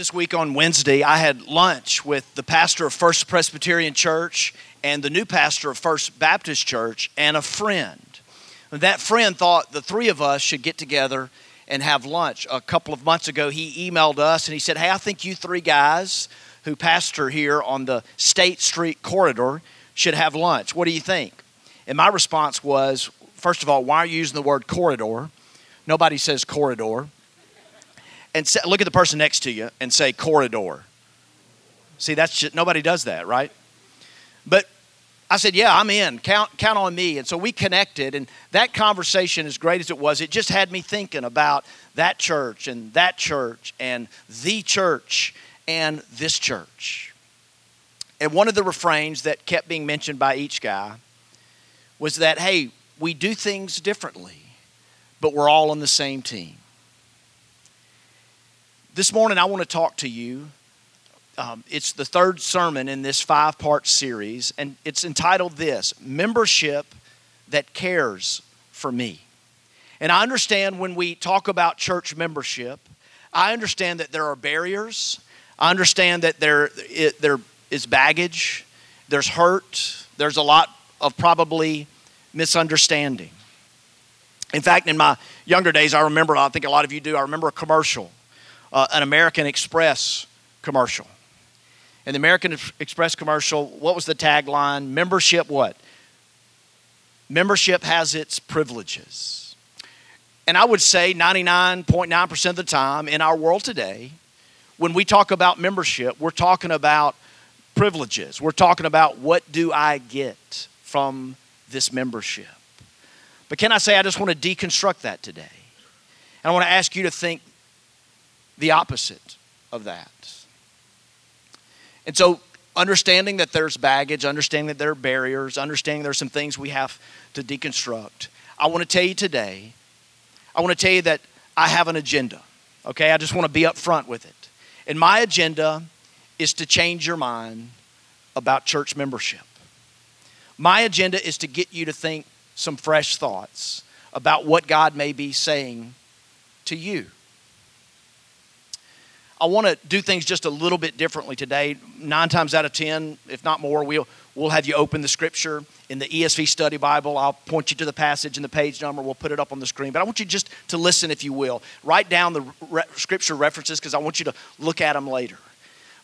This week on Wednesday, I had lunch with the pastor of First Presbyterian Church and the new pastor of First Baptist Church and a friend. And that friend thought the three of us should get together and have lunch. A couple of months ago, he emailed us and he said, Hey, I think you three guys who pastor here on the State Street corridor should have lunch. What do you think? And my response was, First of all, why are you using the word corridor? Nobody says corridor and say, look at the person next to you and say corridor. See, that's just, nobody does that, right? But I said, "Yeah, I'm in. Count count on me." And so we connected, and that conversation, as great as it was, it just had me thinking about that church and that church and the church and this church. And one of the refrains that kept being mentioned by each guy was that, "Hey, we do things differently, but we're all on the same team." This morning, I want to talk to you. Um, it's the third sermon in this five part series, and it's entitled This Membership That Cares for Me. And I understand when we talk about church membership, I understand that there are barriers. I understand that there, it, there is baggage, there's hurt, there's a lot of probably misunderstanding. In fact, in my younger days, I remember, I think a lot of you do, I remember a commercial uh, an American Express commercial. And the American Express commercial, what was the tagline? Membership what? Membership has its privileges. And I would say 99.9% of the time in our world today, when we talk about membership, we're talking about privileges. We're talking about what do I get from this membership. But can I say, I just want to deconstruct that today. And I want to ask you to think the opposite of that. And so, understanding that there's baggage, understanding that there are barriers, understanding there's some things we have to deconstruct, I want to tell you today, I want to tell you that I have an agenda. Okay, I just want to be upfront with it. And my agenda is to change your mind about church membership. My agenda is to get you to think some fresh thoughts about what God may be saying to you. I want to do things just a little bit differently today. Nine times out of ten, if not more, we'll, we'll have you open the scripture in the ESV study Bible. I'll point you to the passage and the page number. We'll put it up on the screen. But I want you just to listen, if you will. Write down the re- scripture references because I want you to look at them later.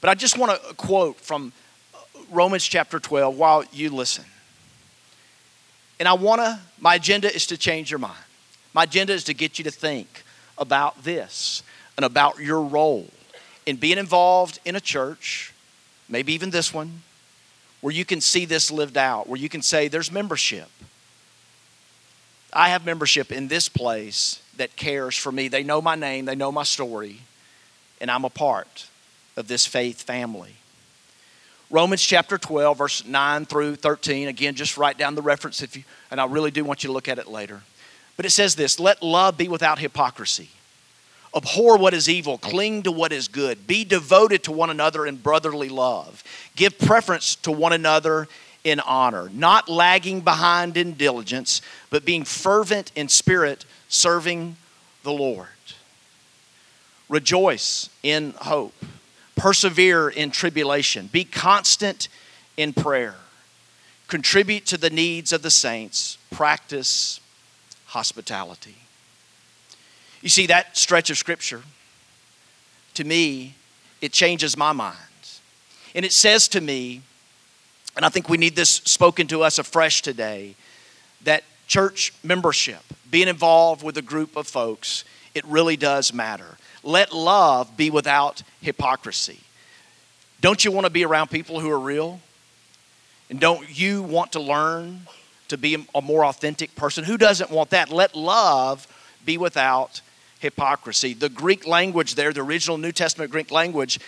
But I just want to quote from uh, Romans chapter 12 while you listen. And I want to, my agenda is to change your mind. My agenda is to get you to think about this and about your role in being involved in a church, maybe even this one, where you can see this lived out, where you can say, there's membership. I have membership in this place that cares for me. They know my name, they know my story, and I'm a part of this faith family. Romans chapter 12, verse 9 through 13. Again, just write down the reference if you, and I really do want you to look at it later. But it says this let love be without hypocrisy. Abhor what is evil, cling to what is good, be devoted to one another in brotherly love, give preference to one another in honor, not lagging behind in diligence, but being fervent in spirit, serving the Lord. Rejoice in hope, persevere in tribulation, be constant in prayer, contribute to the needs of the saints, practice hospitality. You see, that stretch of scripture, to me, it changes my mind. And it says to me, and I think we need this spoken to us afresh today, that church membership, being involved with a group of folks, it really does matter. Let love be without hypocrisy. Don't you want to be around people who are real? And don't you want to learn to be a more authentic person? Who doesn't want that? Let love be without hypocrisy. The Greek language there, the original New Testament Greek language,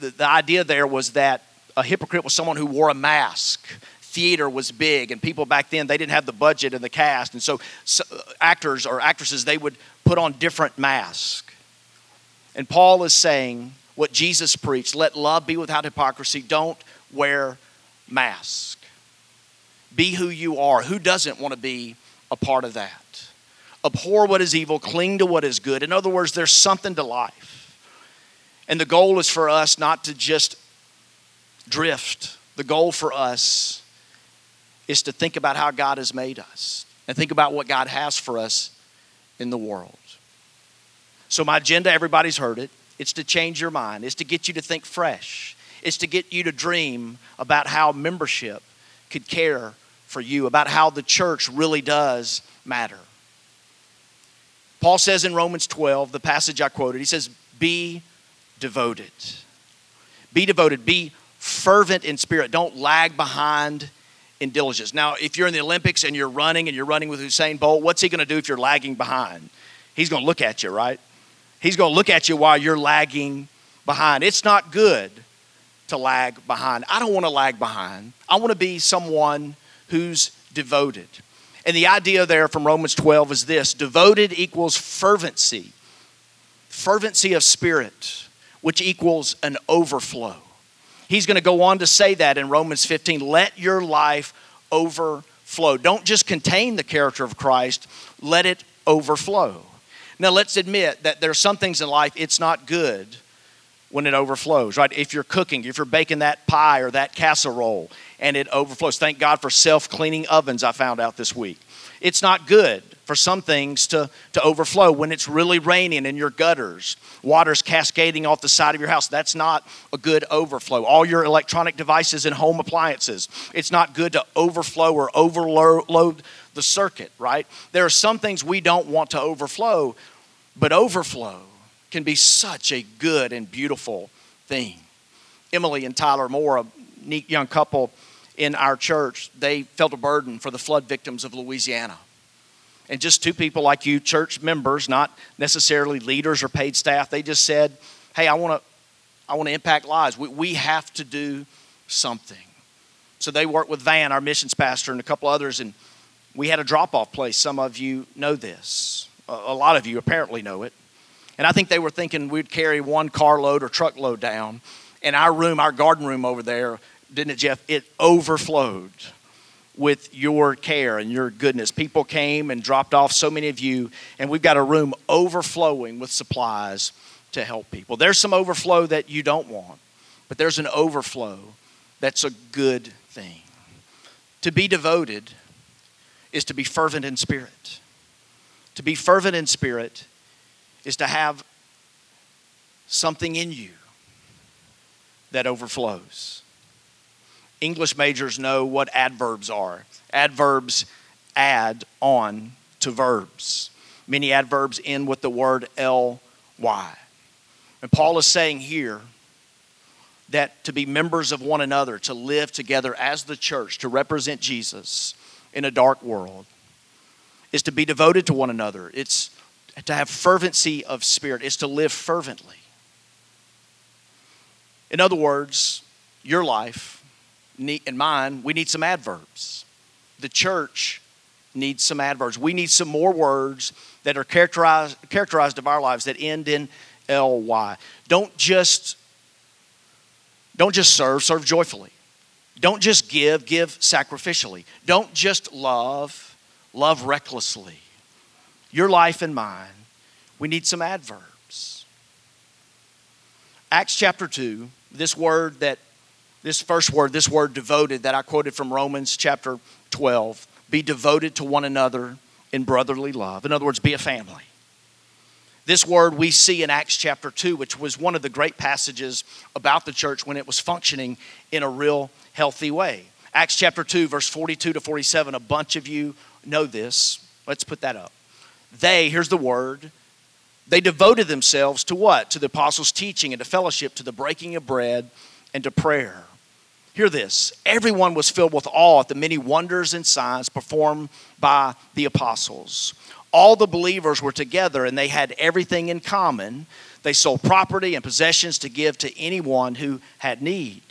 the, the idea there was that a hypocrite was someone who wore a mask. Theater was big and people back then they didn't have the budget and the cast and so, so, uh, actors or actresses they would put on different masks. And paul is saying what jesus preached let love be without hypocrisy. Don't wear mask be who you are. Who doesn't want to be a part of that abhor what is evil, cling to what is good. In other words, there's something to life. And the goal is for us not to just drift. The goal for us is to think about how God has made us and think about what God has for us in the world. So, my agenda, everybody's heard it. It's to change your mind, it's to get you to think fresh, it's to get you to dream about how membership could care for you, about how the church really does matter. Paul says in Romans 12, the passage I quoted, he says, Be devoted. Be devoted. Be fervent in spirit. Don't lag behind in diligence. Now, if you're in the Olympics and you're running and you're running with Usain Bolt, what's he going to do if you're lagging behind? He's going to look at you, right? He's going to look at you while you're lagging behind. It's not good to lag behind. I don't want to lag behind. I want to be someone who's devoted. And the idea there from Romans 12 is this devoted equals fervency, fervency of spirit, which equals an overflow. He's going to go on to say that in Romans 15 let your life overflow. Don't just contain the character of Christ, let it overflow. Now, let's admit that there are some things in life it's not good when it overflows, right? If you're cooking, if you're baking that pie or that casserole and it overflows. Thank God for self cleaning ovens, I found out this week. It's not good for some things to, to overflow when it's really raining in your gutters, water's cascading off the side of your house. That's not a good overflow. All your electronic devices and home appliances, it's not good to overflow or overload the circuit, right? There are some things we don't want to overflow, but overflow can be such a good and beautiful thing. Emily and Tyler Moore, a neat young couple in our church, they felt a burden for the flood victims of Louisiana. And just two people like you, church members, not necessarily leaders or paid staff, they just said, Hey, I want to I want to impact lives. We, we have to do something. So they worked with Van, our missions pastor, and a couple others, and we had a drop off place. Some of you know this. A, lot of you apparently know it. And I think they were thinking we'd carry one carload or truckload down. And our room, our garden room over there, didn't it, Jeff? It overflowed with your care and your goodness. People came and dropped off, so many of you, and we've got a room overflowing with supplies to help people. There's some overflow that you don't want, but there's an overflow that's a good thing. To be devoted is to be fervent in spirit. To be fervent in spirit is to have something in you that overflows. English majors know what adverbs are. Adverbs add on to verbs. Many adverbs end with the word ly. And Paul is saying here that to be members of one another, to live together as the church, to represent Jesus in a dark world, is to be devoted to one another. It's to have fervency of spirit it's to live fervently. In other words, your life and mine, we need some adverbs. The church needs some adverbs. We need some more words that are characterized, characterized of our lives that end in ly. Don't just don't just serve, serve joyfully. Don't just give, give sacrificially. Don't just love, love recklessly your life and mine, we need some adverbs. Acts chapter 2, this word that, this first word, this word devoted that I quoted from Romans chapter 12, be devoted to one another in brotherly love. In other words, be a family. This word we see in Acts chapter 2, which was one of the great passages about the church when it was functioning in a real healthy way. Acts chapter 2, verse 42 to 47, a bunch of you know this. Let's put that up. They, here's the word, they devoted themselves to what? To the apostles' teaching and to fellowship, to the breaking of bread and to prayer. Hear this everyone was filled with awe at the many wonders and signs performed by the apostles. All the believers were together and they had everything in common. They sold property and possessions to give to anyone who had need.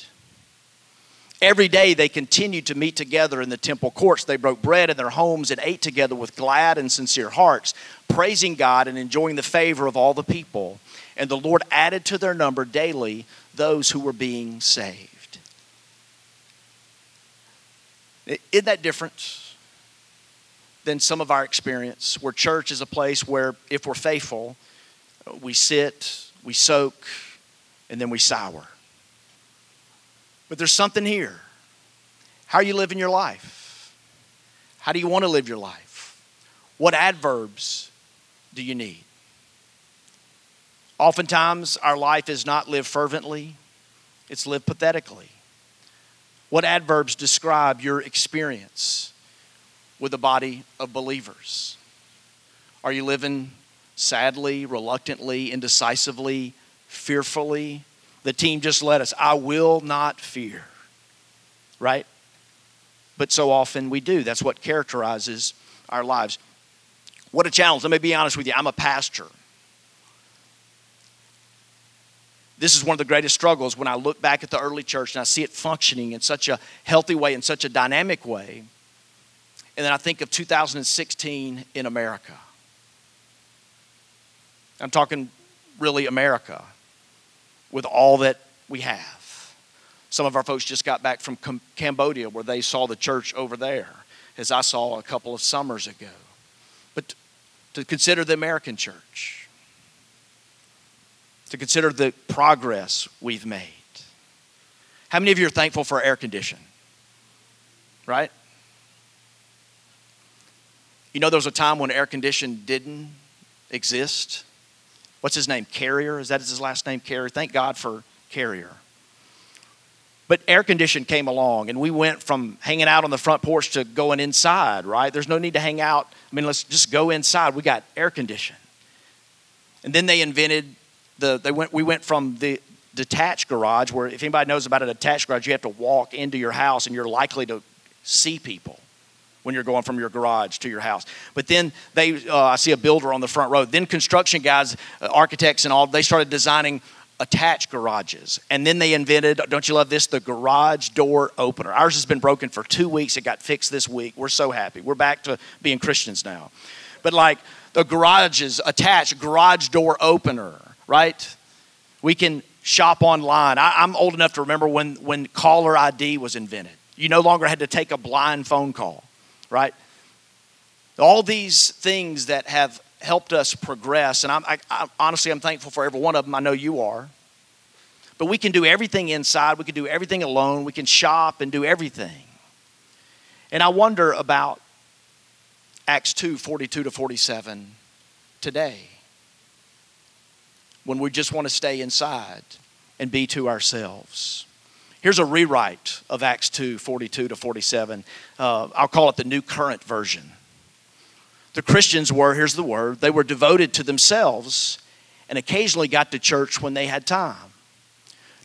Every day they continued to meet together in the temple courts. They broke bread in their homes and ate together with glad and sincere hearts, praising God and enjoying the favor of all the people. And the Lord added to their number daily those who were being saved. Isn't that different than some of our experience, where church is a place where, if we're faithful, we sit, we soak, and then we sour. But there's something here. How are you living your life? How do you want to live your life? What adverbs do you need? Oftentimes, our life is not lived fervently, it's lived pathetically. What adverbs describe your experience with a body of believers? Are you living sadly, reluctantly, indecisively, fearfully? The team just led us. I will not fear. Right? But so often we do. That's what characterizes our lives. What a challenge. Let me be honest with you. I'm a pastor. This is one of the greatest struggles when I look back at the early church and I see it functioning in such a healthy way, in such a dynamic way. And then I think of 2016 in America. I'm talking really America with all that we have. Some of our folks just got back from Cambodia where they saw the church over there, as I saw a couple of summers ago. But to consider the American church, to consider the progress we've made. How many of you are thankful for air condition? Right? You know, there was a time when air condition didn't exist. What's his name? Carrier? Is that his last name? Carrier? Thank God for Carrier. But air condition came along, and we went from hanging out on the front porch to going inside, right? There's no need to hang out. I mean, let's just go inside. We got air condition. And then they invented the, they went, we went from the detached garage, where if anybody knows about a detached garage, you have to walk into your house and you're likely to see people when you're going from your garage to your house. But then they, uh, I see a builder on the front row. Then construction guys, uh, architects and all, they started designing attached garages. And then they invented, don't you love this, the garage door opener. Ours has been broken for two weeks. It got fixed this week. We're so happy. We're back to being Christians now. But like the garages attached, garage door opener right? We can shop online. I, am old enough to remember when, when caller ID was invented. You no longer had to take a blind phone call, right? All these things that have helped us progress, and I'm, I, I, honestly, I'm thankful for every one of them. I know you are. But we can do everything inside. We can do everything alone. We can shop and do everything. And I wonder about Acts 2 42 to 47 today when we just want to stay inside and be to ourselves. Here's a rewrite of Acts 2 42 to 47. Uh, I'll call it the New Current Version. The Christians were, here's the word, they were devoted to themselves and occasionally got to church when they had time.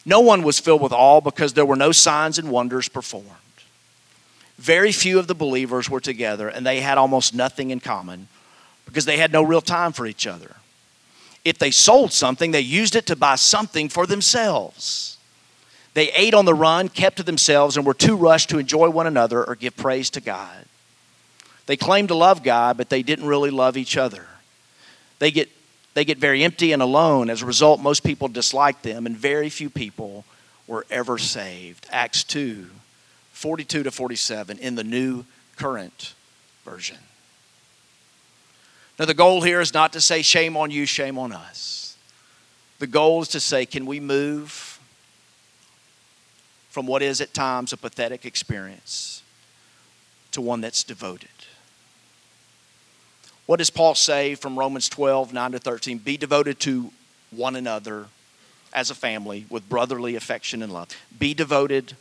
No one was filled with awe because there were no signs and wonders performed. Very few of the believers were together and they had almost nothing in common because they had no real time for each other. If they sold something, they used it to buy something for themselves. They ate on the run, kept to themselves, and were too rushed to enjoy one another or give praise to God. They claimed to love God, but they didn't really love each other. They get, they get very empty and alone. As a result, most people dislike them, and very few people were ever saved. Acts 2 42 to 47 in the New Current Version. Now, the goal here is not to say, shame on you, shame on us. The goal is to say, can we move from what is at times a pathetic experience to one that's devoted? What does Paul say from Romans 12, 9 to 13? Be devoted to one another as a family with brotherly affection and love. Be devoted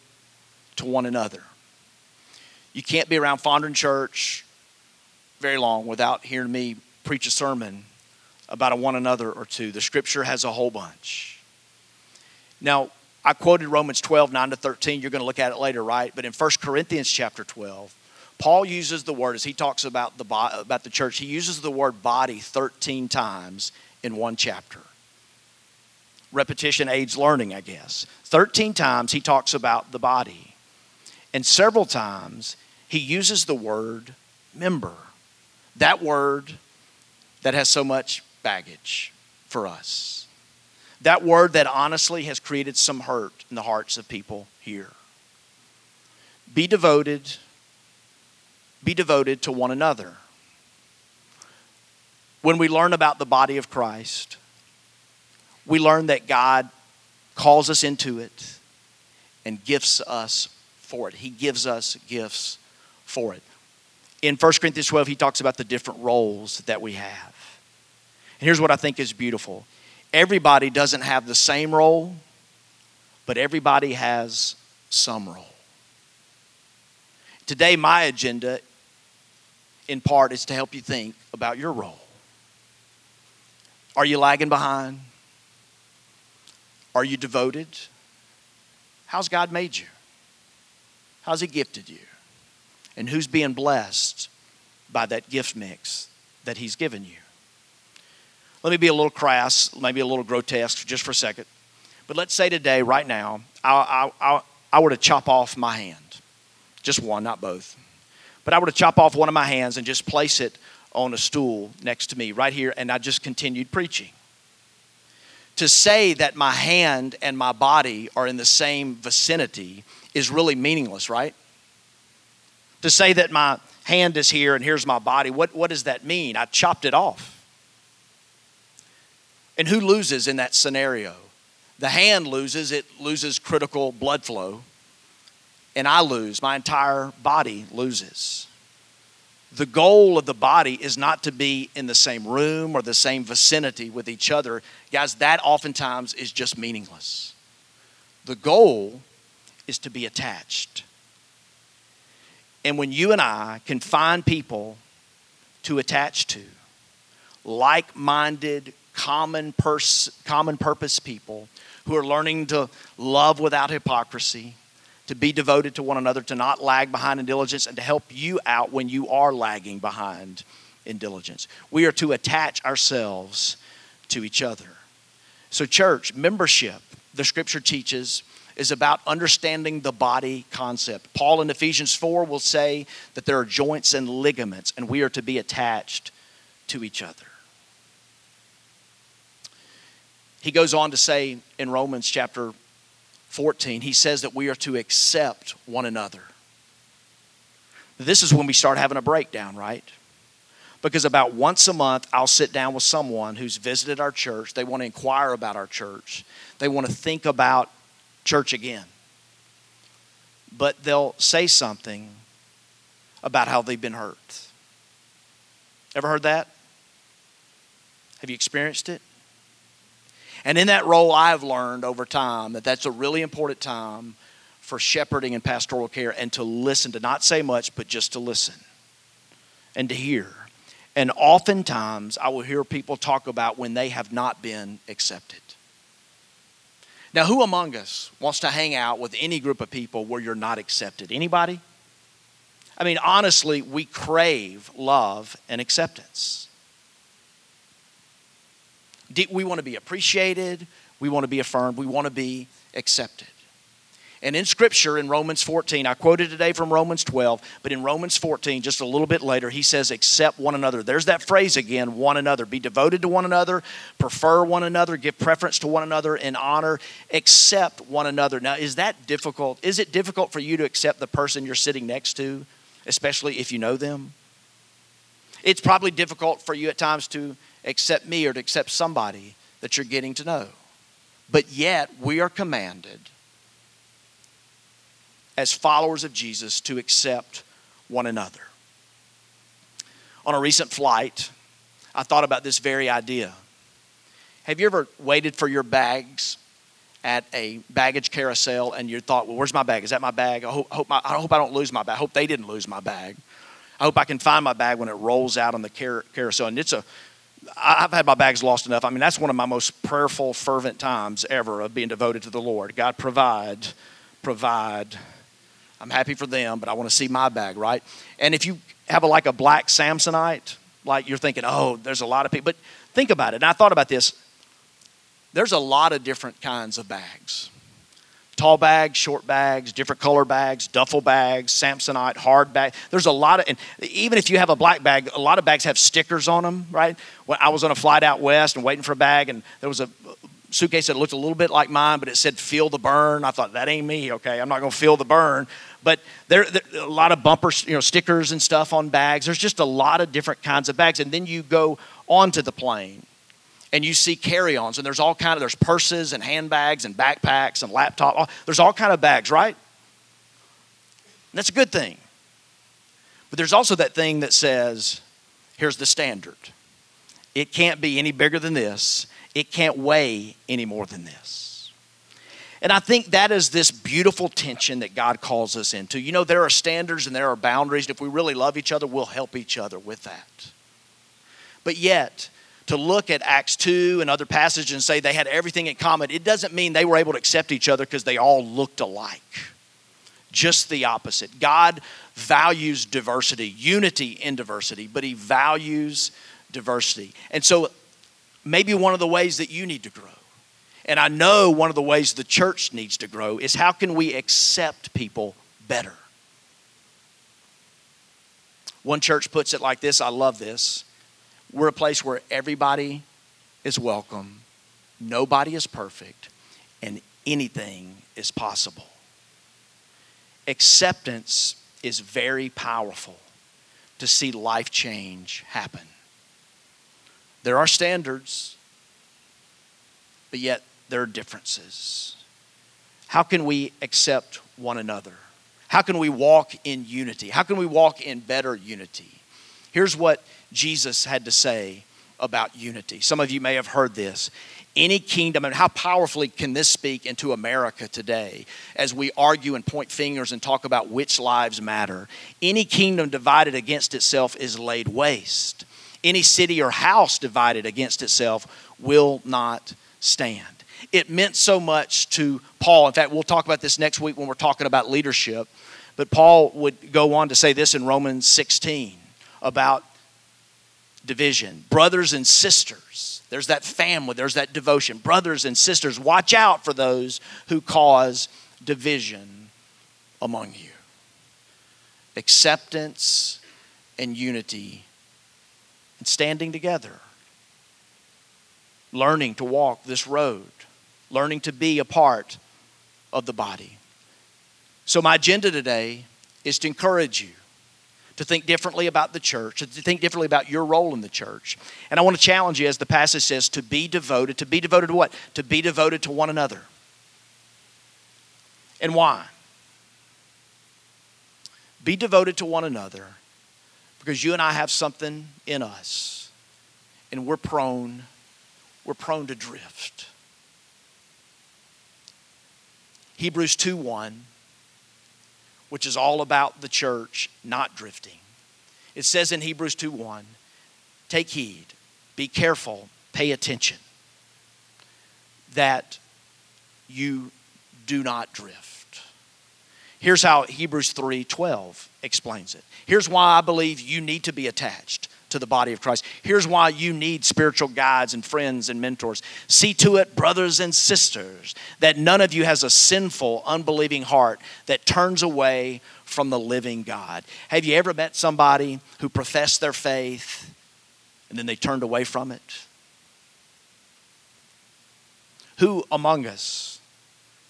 to one another. You can't be around Fondren Church very long without hearing me preach a sermon about a one another or two. The scripture has a whole bunch. Now, I quoted Romans 12, 9 to 13. You're going to look at it later, right? But in 1 Corinthians chapter 12, Paul uses the word, as he talks about the, about the church, he uses the word body 13 times in one chapter. Repetition aids learning, I guess. 13 times he talks about the body. And several times he uses the word member. That word that has so much baggage for us. That word that honestly has created some hurt in the hearts of people here. Be devoted, be devoted to one another. When we learn about the body of Christ, we learn that God calls us into it, and gifts us for it. He gives us gifts for it. In 1 Corinthians 12, he talks about the different roles that we have. And here's what I think is beautiful everybody doesn't have the same role, but everybody has some role. Today, my agenda, in part, is to help you think about your role. Are you lagging behind? Are you devoted? How's God made you? How's He gifted you? And who's being blessed by that gift mix that He's given you? Let me be a little crass, maybe a little grotesque just for a second. But let's say today, right now, I, I, I, I were to chop off my hand. Just one, not both. But I were to chop off one of my hands and just place it on a stool next to me right here, and I just continued preaching. To say that my hand and my body are in the same vicinity is really meaningless, right? To say that my hand is here and here's my body, what, what does that mean? I chopped it off. And who loses in that scenario? The hand loses, it loses critical blood flow. And I lose, my entire body loses. The goal of the body is not to be in the same room or the same vicinity with each other. Guys, that oftentimes is just meaningless. The goal is to be attached. And when you and I can find people to attach to, like minded, common, pers- common purpose people who are learning to love without hypocrisy, to be devoted to one another, to not lag behind in diligence, and to help you out when you are lagging behind in diligence. We are to attach ourselves to each other. So, church, membership, the scripture teaches, is about understanding the body concept. Paul in Ephesians 4 will say that there are joints and ligaments, and we are to be attached to each other. He goes on to say in Romans chapter 14, he says that we are to accept one another. This is when we start having a breakdown, right? Because about once a month, I'll sit down with someone who's visited our church. They want to inquire about our church, they want to think about church again. But they'll say something about how they've been hurt. Ever heard that? Have you experienced it? And in that role, I've learned over time that that's a really important time for shepherding and pastoral care and to listen, to not say much, but just to listen and to hear. And oftentimes, I will hear people talk about when they have not been accepted. Now, who among us wants to hang out with any group of people where you're not accepted? Anybody? I mean, honestly, we crave love and acceptance. We want to be appreciated. We want to be affirmed. We want to be accepted. And in Scripture, in Romans 14, I quoted today from Romans 12, but in Romans 14, just a little bit later, he says, accept one another. There's that phrase again, one another. Be devoted to one another, prefer one another, give preference to one another in honor, accept one another. Now, is that difficult? Is it difficult for you to accept the person you're sitting next to, especially if you know them? It's probably difficult for you at times to accept me or to accept somebody that you're getting to know. But yet, we are commanded as followers of Jesus to accept one another. On a recent flight, I thought about this very idea. Have you ever waited for your bags at a baggage carousel and you thought, well, where's my bag? Is that my bag? I hope, hope my, I hope I don't lose my bag. I hope they didn't lose my bag. I hope I can find my bag when it rolls out on the carousel. And it's a I've had my bags lost enough. I mean, that's one of my most prayerful, fervent times ever of being devoted to the Lord. God, provide, provide. I'm happy for them, but I want to see my bag, right? And if you have a, like a black Samsonite, like you're thinking, oh, there's a lot of people. But think about it. And I thought about this. There's a lot of different kinds of bags tall bags, short bags, different color bags, duffel bags, Samsonite, hard bag. There's a lot of, and even if you have a black bag, a lot of bags have stickers on them, right? When I was on a flight out west and waiting for a bag, and there was a suitcase that looked a little bit like mine, but it said "Feel the burn." I thought that ain't me. Okay, I'm not to feel the burn. But there, there a lot of bumper, you know, stickers and stuff on bags. There's just a lot of different kinds of bags, and then you go onto the plane and you see carry-ons. And there's all kind of there's purses and handbags and backpacks and laptop. There's all kind of bags right? And that's a good thing. But there's also that thing that says here's the standard. It can't be any bigger than this. It can't weigh any more than this and i think that is this beautiful tension that god calls us into you know there are standards and there are boundaries if we really love each other we'll help each other with that but yet to look at Acts 2 and other passages and say they had everything in common, it doesn't mean they were able to accept each other because they all looked alike. Just the opposite. God values diversity, unity in diversity, but He values diversity. And so, maybe one of the ways that you need to grow, and I know one of the ways the church needs to grow, is how can we accept people better? One church puts it like this I love this. We're a place where everybody is welcome, nobody is perfect, and anything is possible. Acceptance is very powerful to see life change happen. There are standards, but yet there are differences. How can we accept one another? How can we walk in unity? How can we walk in better unity? Here's what Jesus had to say about unity. Some of you may have heard this. Any kingdom, and how powerfully can this speak into America today as we argue and point fingers and talk about which lives matter? Any kingdom divided against itself is laid waste. Any city or house divided against itself will not stand. It meant so much to Paul. In fact, we'll talk about this next week when we're talking about leadership. But Paul would go on to say this in Romans 16 about division. Brothers and sisters, there's that family, there's that devotion. Brothers and sisters, watch out for those who cause division among you. Acceptance and unity and standing together. Learning to walk this road, learning to be a part of the body. So, my agenda today is to encourage you to think differently about the church, to think differently about your role in the church. And I want to challenge you, as the passage says, to be devoted. To be devoted to what? To be devoted to one another. And why? Be devoted to one another because you and I have something in us and we're prone we're prone to drift. Hebrews 2 1 which is all about the church not drifting. It says in Hebrews 2 1, take heed, be careful, pay attention that you do not drift. Here's how Hebrews 3 12 explains it. Here's why I believe you need to be attached to the body of Christ. Here's why you need spiritual guides and friends and mentors. See to it, brothers and sisters, that none of you has a sinful, unbelieving heart that turns away from the living God. Have you ever met somebody who professed their faith and then they turned away from it? Who among us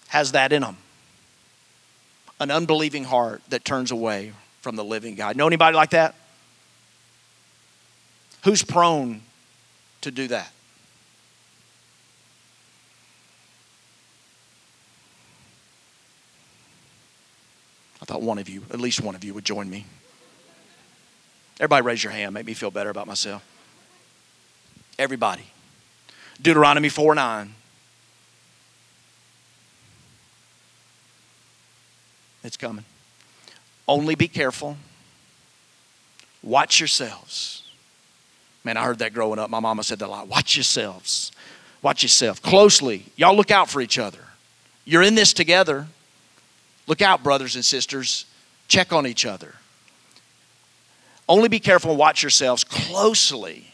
has that in them? An unbelieving heart that turns away from the living God. Know anybody like that? Who's prone to do that? I thought one of you, at least one of you, would join me. Everybody raise your hand, make me feel better about myself. Everybody. Deuteronomy 4 9. It's coming. Only be careful. Watch yourselves Man, I heard that growing up. My mama said that a lot. Watch yourselves. Watch yourself closely. Y'all look out for each other. You're in this together. Look out, brothers and sisters. Check on each other. Only be careful and watch yourselves closely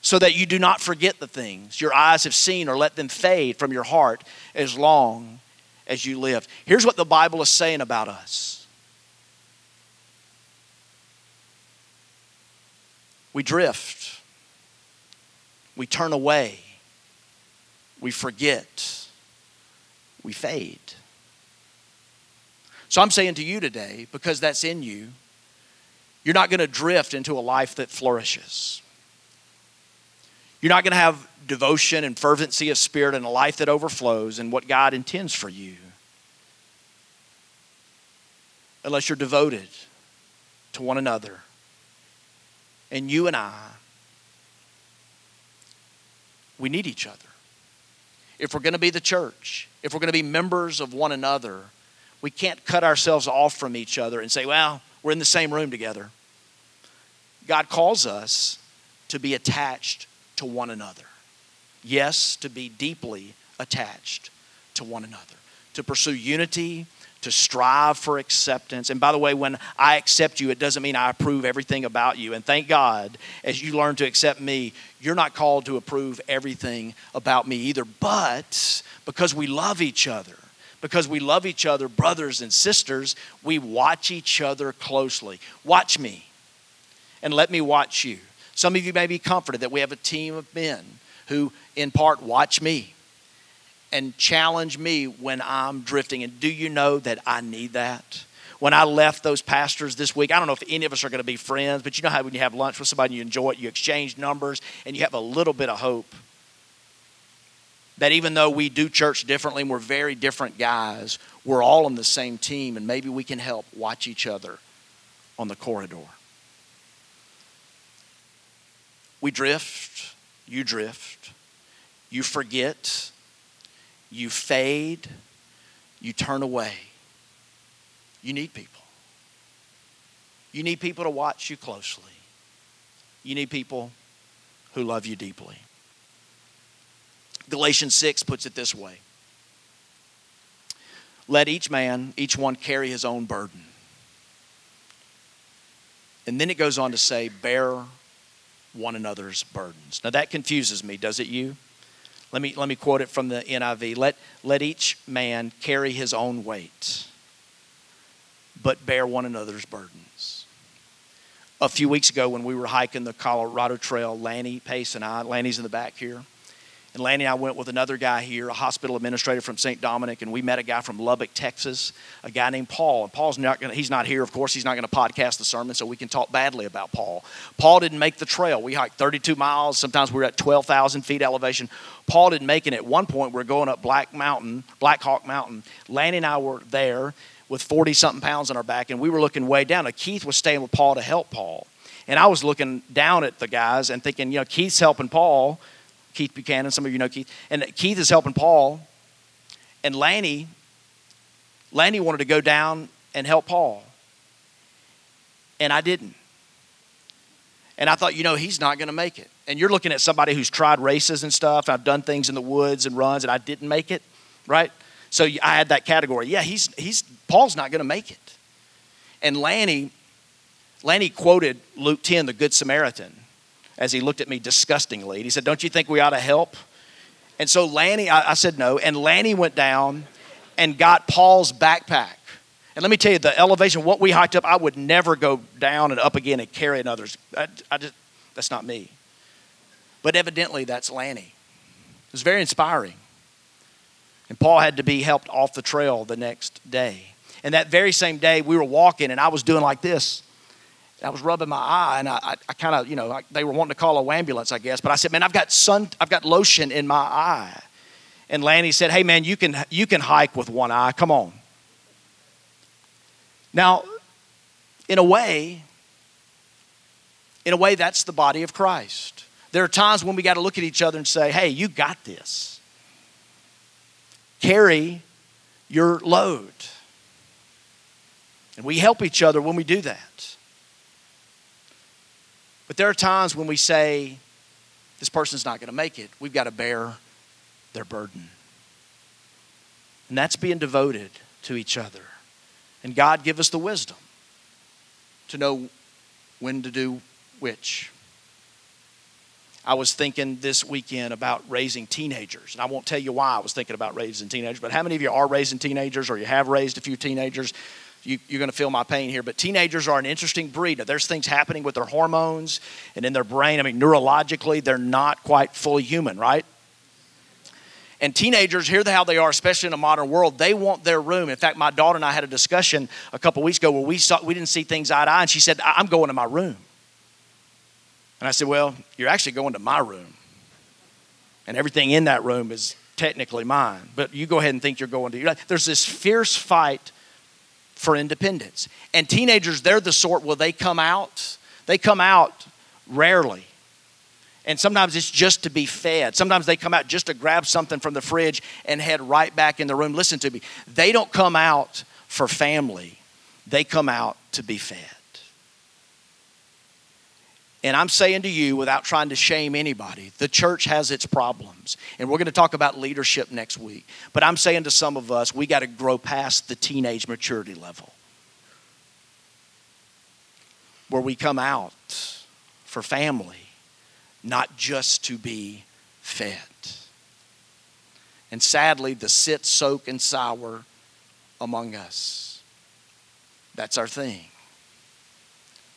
so that you do not forget the things your eyes have seen or let them fade from your heart as long as you live. Here's what the Bible is saying about us we drift, we turn away, we forget, we fade. So I'm saying to you today, because that's in you, you're not going to drift into a life that flourishes. You're not going to have devotion and fervency of spirit and a life that overflows and what God intends for you unless you're devoted to one another. And you and I, we need each other. If we're going to be the church, if we're going to be members of one another, we can't cut ourselves off from each other and say, well, we're in the same room together. God calls us to be attached to one another. Yes, to be deeply attached to one another, to pursue unity, to strive for acceptance. And by the way, when I accept you, it doesn't mean I approve everything about you. And thank God, as you learn to accept me, you're not called to approve everything about me either. But because we love each other, because we love each other, brothers and sisters, we watch each other closely. Watch me, and let me watch you. Some of you may be comforted that we have a team of men who, in part, watch me and challenge me when I'm drifting. And do you know that I need that? When I left those pastors this week, I don't know if any of us are going to be friends, but you know how when you have lunch with somebody, you enjoy it, you exchange numbers, and you have a little bit of hope that even though we do church differently and we're very different guys, we're all on the same team, and maybe we can help watch each other on the corridor. We drift, you drift, you forget, you fade, you turn away. You need people. You need people to watch you closely. You need people who love you deeply. Galatians 6 puts it this way Let each man, each one, carry his own burden. And then it goes on to say, Bear one another's burdens. Now that confuses me, does it you? Let me, let me quote it from the NIV. Let, let each man carry his own weight, but bear one another's burdens. A few weeks ago, when we were hiking the Colorado Trail, Lanny Pace and I, Lanny's in the back here, and Lanny and I went with another guy here, a hospital administrator from St. Dominic, and we met a guy from Lubbock, Texas, a guy named Paul. And Paul's not going he's not here, of course, he's not going to podcast the sermon, so we can talk badly about Paul. Paul didn't make the trail. We hiked 32 miles, sometimes we were at 12,000 feet elevation. Paul didn't make it. At one point, we are going up Black Mountain, Black Hawk Mountain. Lanny and I were there with 40 something pounds on our back, and we were looking way down. Now, Keith was staying with Paul to help Paul. And I was looking down at the guys and thinking, you know, Keith's helping Paul Keith Buchanan. Some of you know Keith. And Keith is helping Paul. And Lanny, Lanny wanted to go down and help Paul. And I didn't. And I thought, you know, he's not going to make it. And you're looking at somebody who's tried races and stuff. I've done things in the woods and runs, and I didn't make it, right? So I had that category. Yeah, he's, he's Paul's not going to make it. And Lanny, Lanny quoted Luke 10, the Good Samaritan as he looked at me disgustingly. He said, Don't you think we ought to help? And so Lanny, I, I said no. And Lanny went down and got Paul's backpack. And let me tell you, the elevation, what we hiked up, I would never go down and up again and carry another's. I, I just, that's not me. But evidently, that's Lanny. It was very inspiring. And Paul had to be helped off the trail the next day. And that very same day, we were walking, and I was doing like this. I was rubbing my eye, and I, I, I kind of, you know, I, they were wanting to call a ambulance, I guess. But I said, man, I've got sun, I've got lotion in my eye. And Lanny said, hey, man, you can, you can hike with one eye. Come on. Now, in a way, in a way, that's the body of Christ. There are times when we got to look at each other and say, hey, you got this. Carry your load. And we help each other when we do that. But there are times when we say, this person's not going to make it. We've got to bear their burden. And that's being devoted to each other. And God give us the wisdom to know when to do which. I was thinking this weekend about raising teenagers. And I won't tell you why I was thinking about raising teenagers, but how many of you are raising teenagers or you have raised a few teenagers? You, are going to feel my pain here, but teenagers are an interesting breed. Now, there's things happening with their hormones and in their brain. I mean, neurologically, they're not quite fully human, right? And teenagers, hear how they are, especially in a modern world. They want their room. In fact, my daughter and I had a discussion a couple weeks ago where we saw we didn't see things eye to eye, and she said, "I'm going to my room." And I said, "Well, you're actually going to my room." and everything in that room is technically mine. But you go ahead and think you're going to. You." There's this fierce fight for independence. And teenagers, they're the sort, will they come out? They come out rarely. And sometimes it's just to be fed. Sometimes they come out just to grab something from the fridge and head right back in the room. Listen to me. They don't come out for family, they come out to be fed. And I'm saying to you, without trying to shame anybody, the church has its problems. And we're going to talk about leadership next week. But I'm saying to some of us, we got to grow past the teenage maturity level where we come out for family, not just to be fed. And sadly, the sit, soak, and sour among us. That's our thing.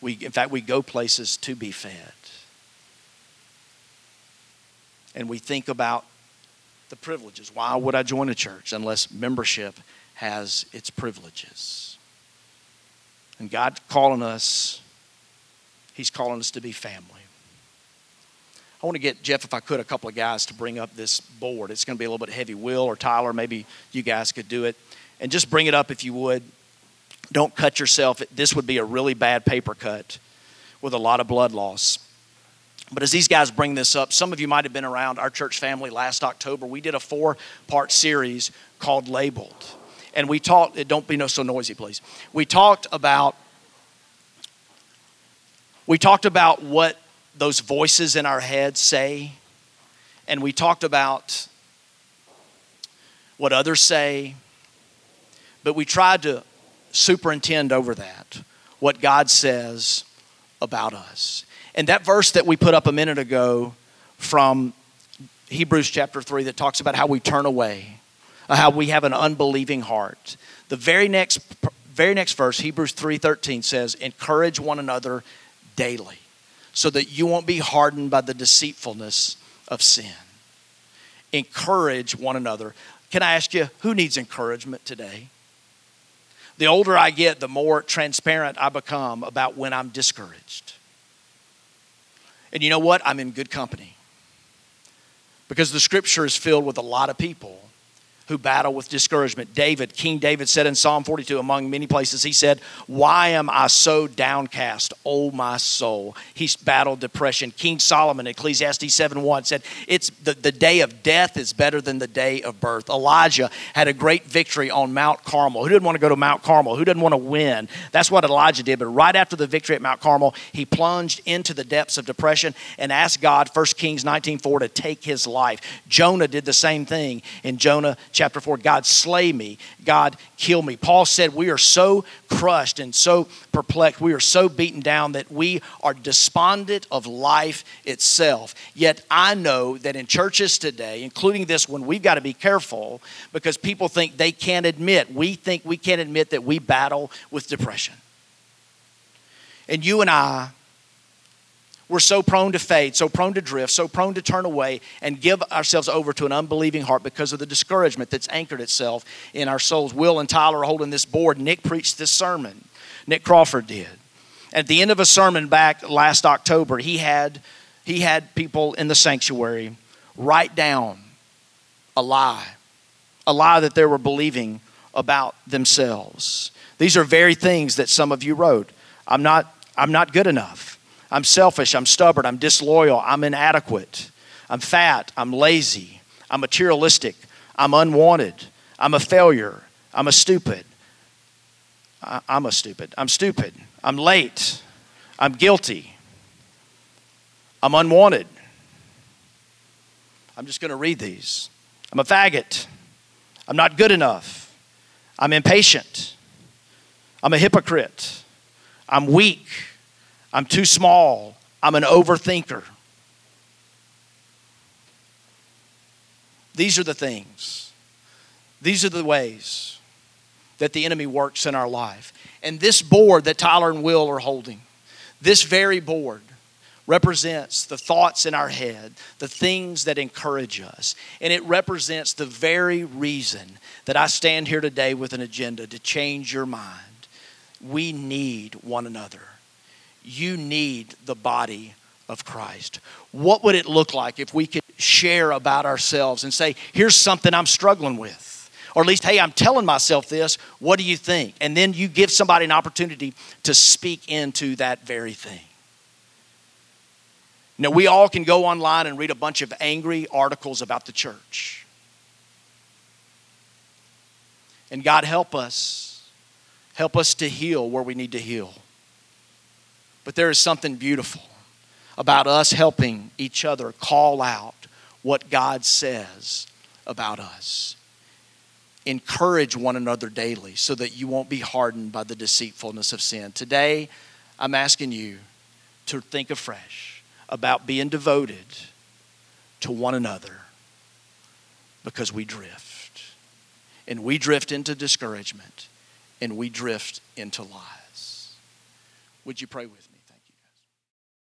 We, in fact, we go places to be fed. And we think about the privileges. Why would I join a church unless membership has its privileges? And God calling us, He's calling us to be family. I want to get Jeff, if I could, a couple of guys to bring up this board. It's going to be a little bit heavy. Will or Tyler, maybe you guys could do it. And just bring it up if you would. Don't cut yourself. This would be a really bad paper cut with a lot of blood loss. But as these guys bring this up, some of you might have been around our church family last October. We did a four part series called Labeled. And we talked, eh, don't be no so noisy, please. We talked about we talked about what those voices in our head say, and we talked about what others say, but we tried to superintend over that what God says about us. And that verse that we put up a minute ago from Hebrews chapter 3 that talks about how we turn away, uh, how we have an unbelieving heart. The very next very next verse, Hebrews 3:13 says, "Encourage one another daily, so that you won't be hardened by the deceitfulness of sin." Encourage one another. Can I ask you, who needs encouragement today? The older I get, the more transparent I become about when I'm discouraged. And you know what? I'm in good company. Because the scripture is filled with a lot of people who battle with discouragement. David, King David said in Psalm 42, among many places, he said, Why am I so downcast, O my soul? He's battled depression. King Solomon, Ecclesiastes 7 1, said, It's the, the day of death is better than the day of birth. Elijah had a great victory on Mount Carmel. Who didn't want to go to Mount Carmel? Who didn't want to win? That's what Elijah did. But right after the victory at Mount Carmel, he plunged into the depths of depression and asked God, 1 Kings 19 4, to take his life. Jonah did the same thing in Jonah chapter 4 God, slay me. God, kill me. Paul said, We are so crushed and so perplexed. We are so beaten down that we are despondent of life itself. Yet I know that in churches today, including this one, we've got to be careful because people think they can't admit, we think we can't admit that we battle with depression. And you and I we're so prone to fade, so prone to drift, so prone to turn away and give ourselves over to an unbelieving heart because of the discouragement that's anchored itself in our souls. Will and Tyler are holding this board. Nick preached this sermon. Nick Crawford did. At the end of a sermon back last October, he had, he had people in the sanctuary write down a lie, a lie that they were believing about themselves. These are very things that some of you wrote. I'm not, I'm not good enough. I'm selfish, I'm stubborn, I'm disloyal, I'm inadequate, I'm fat, I'm lazy, I'm materialistic, I'm unwanted, I'm a failure, I'm a stupid. I, am a stupid. I'm stupid. I'm late. I'm guilty. I'm unwanted. I'm just going to read these. I'm a faggot. I'm not good enough. I'm impatient. I'm a hypocrite. I'm weak. I'm too small. I'm an overthinker. These are the things, these are the ways that the enemy works in our life. And this board that Tyler and Will are holding, this very board, represents the thoughts in our head, the things that encourage us. And it represents the very reason that I stand here today with an agenda to change your mind. We need one another you need the body of Christ. What would it look like if we could share about ourselves and say, here's something I'm struggling with. Or at least, hey, I'm telling myself this. What do you think? And then you give somebody an opportunity to speak into that very thing. Now, we all can go online and read a bunch of angry articles about the church. And God, help us. Help us to heal where we need to heal. But there is something beautiful about us helping each other call out what God says about us. Encourage one another daily so that you won't be hardened by the deceitfulness of sin. Today, I'm asking you to think afresh about being devoted to one another because we drift. And we drift into discouragement and we drift into lies. Would you pray with me?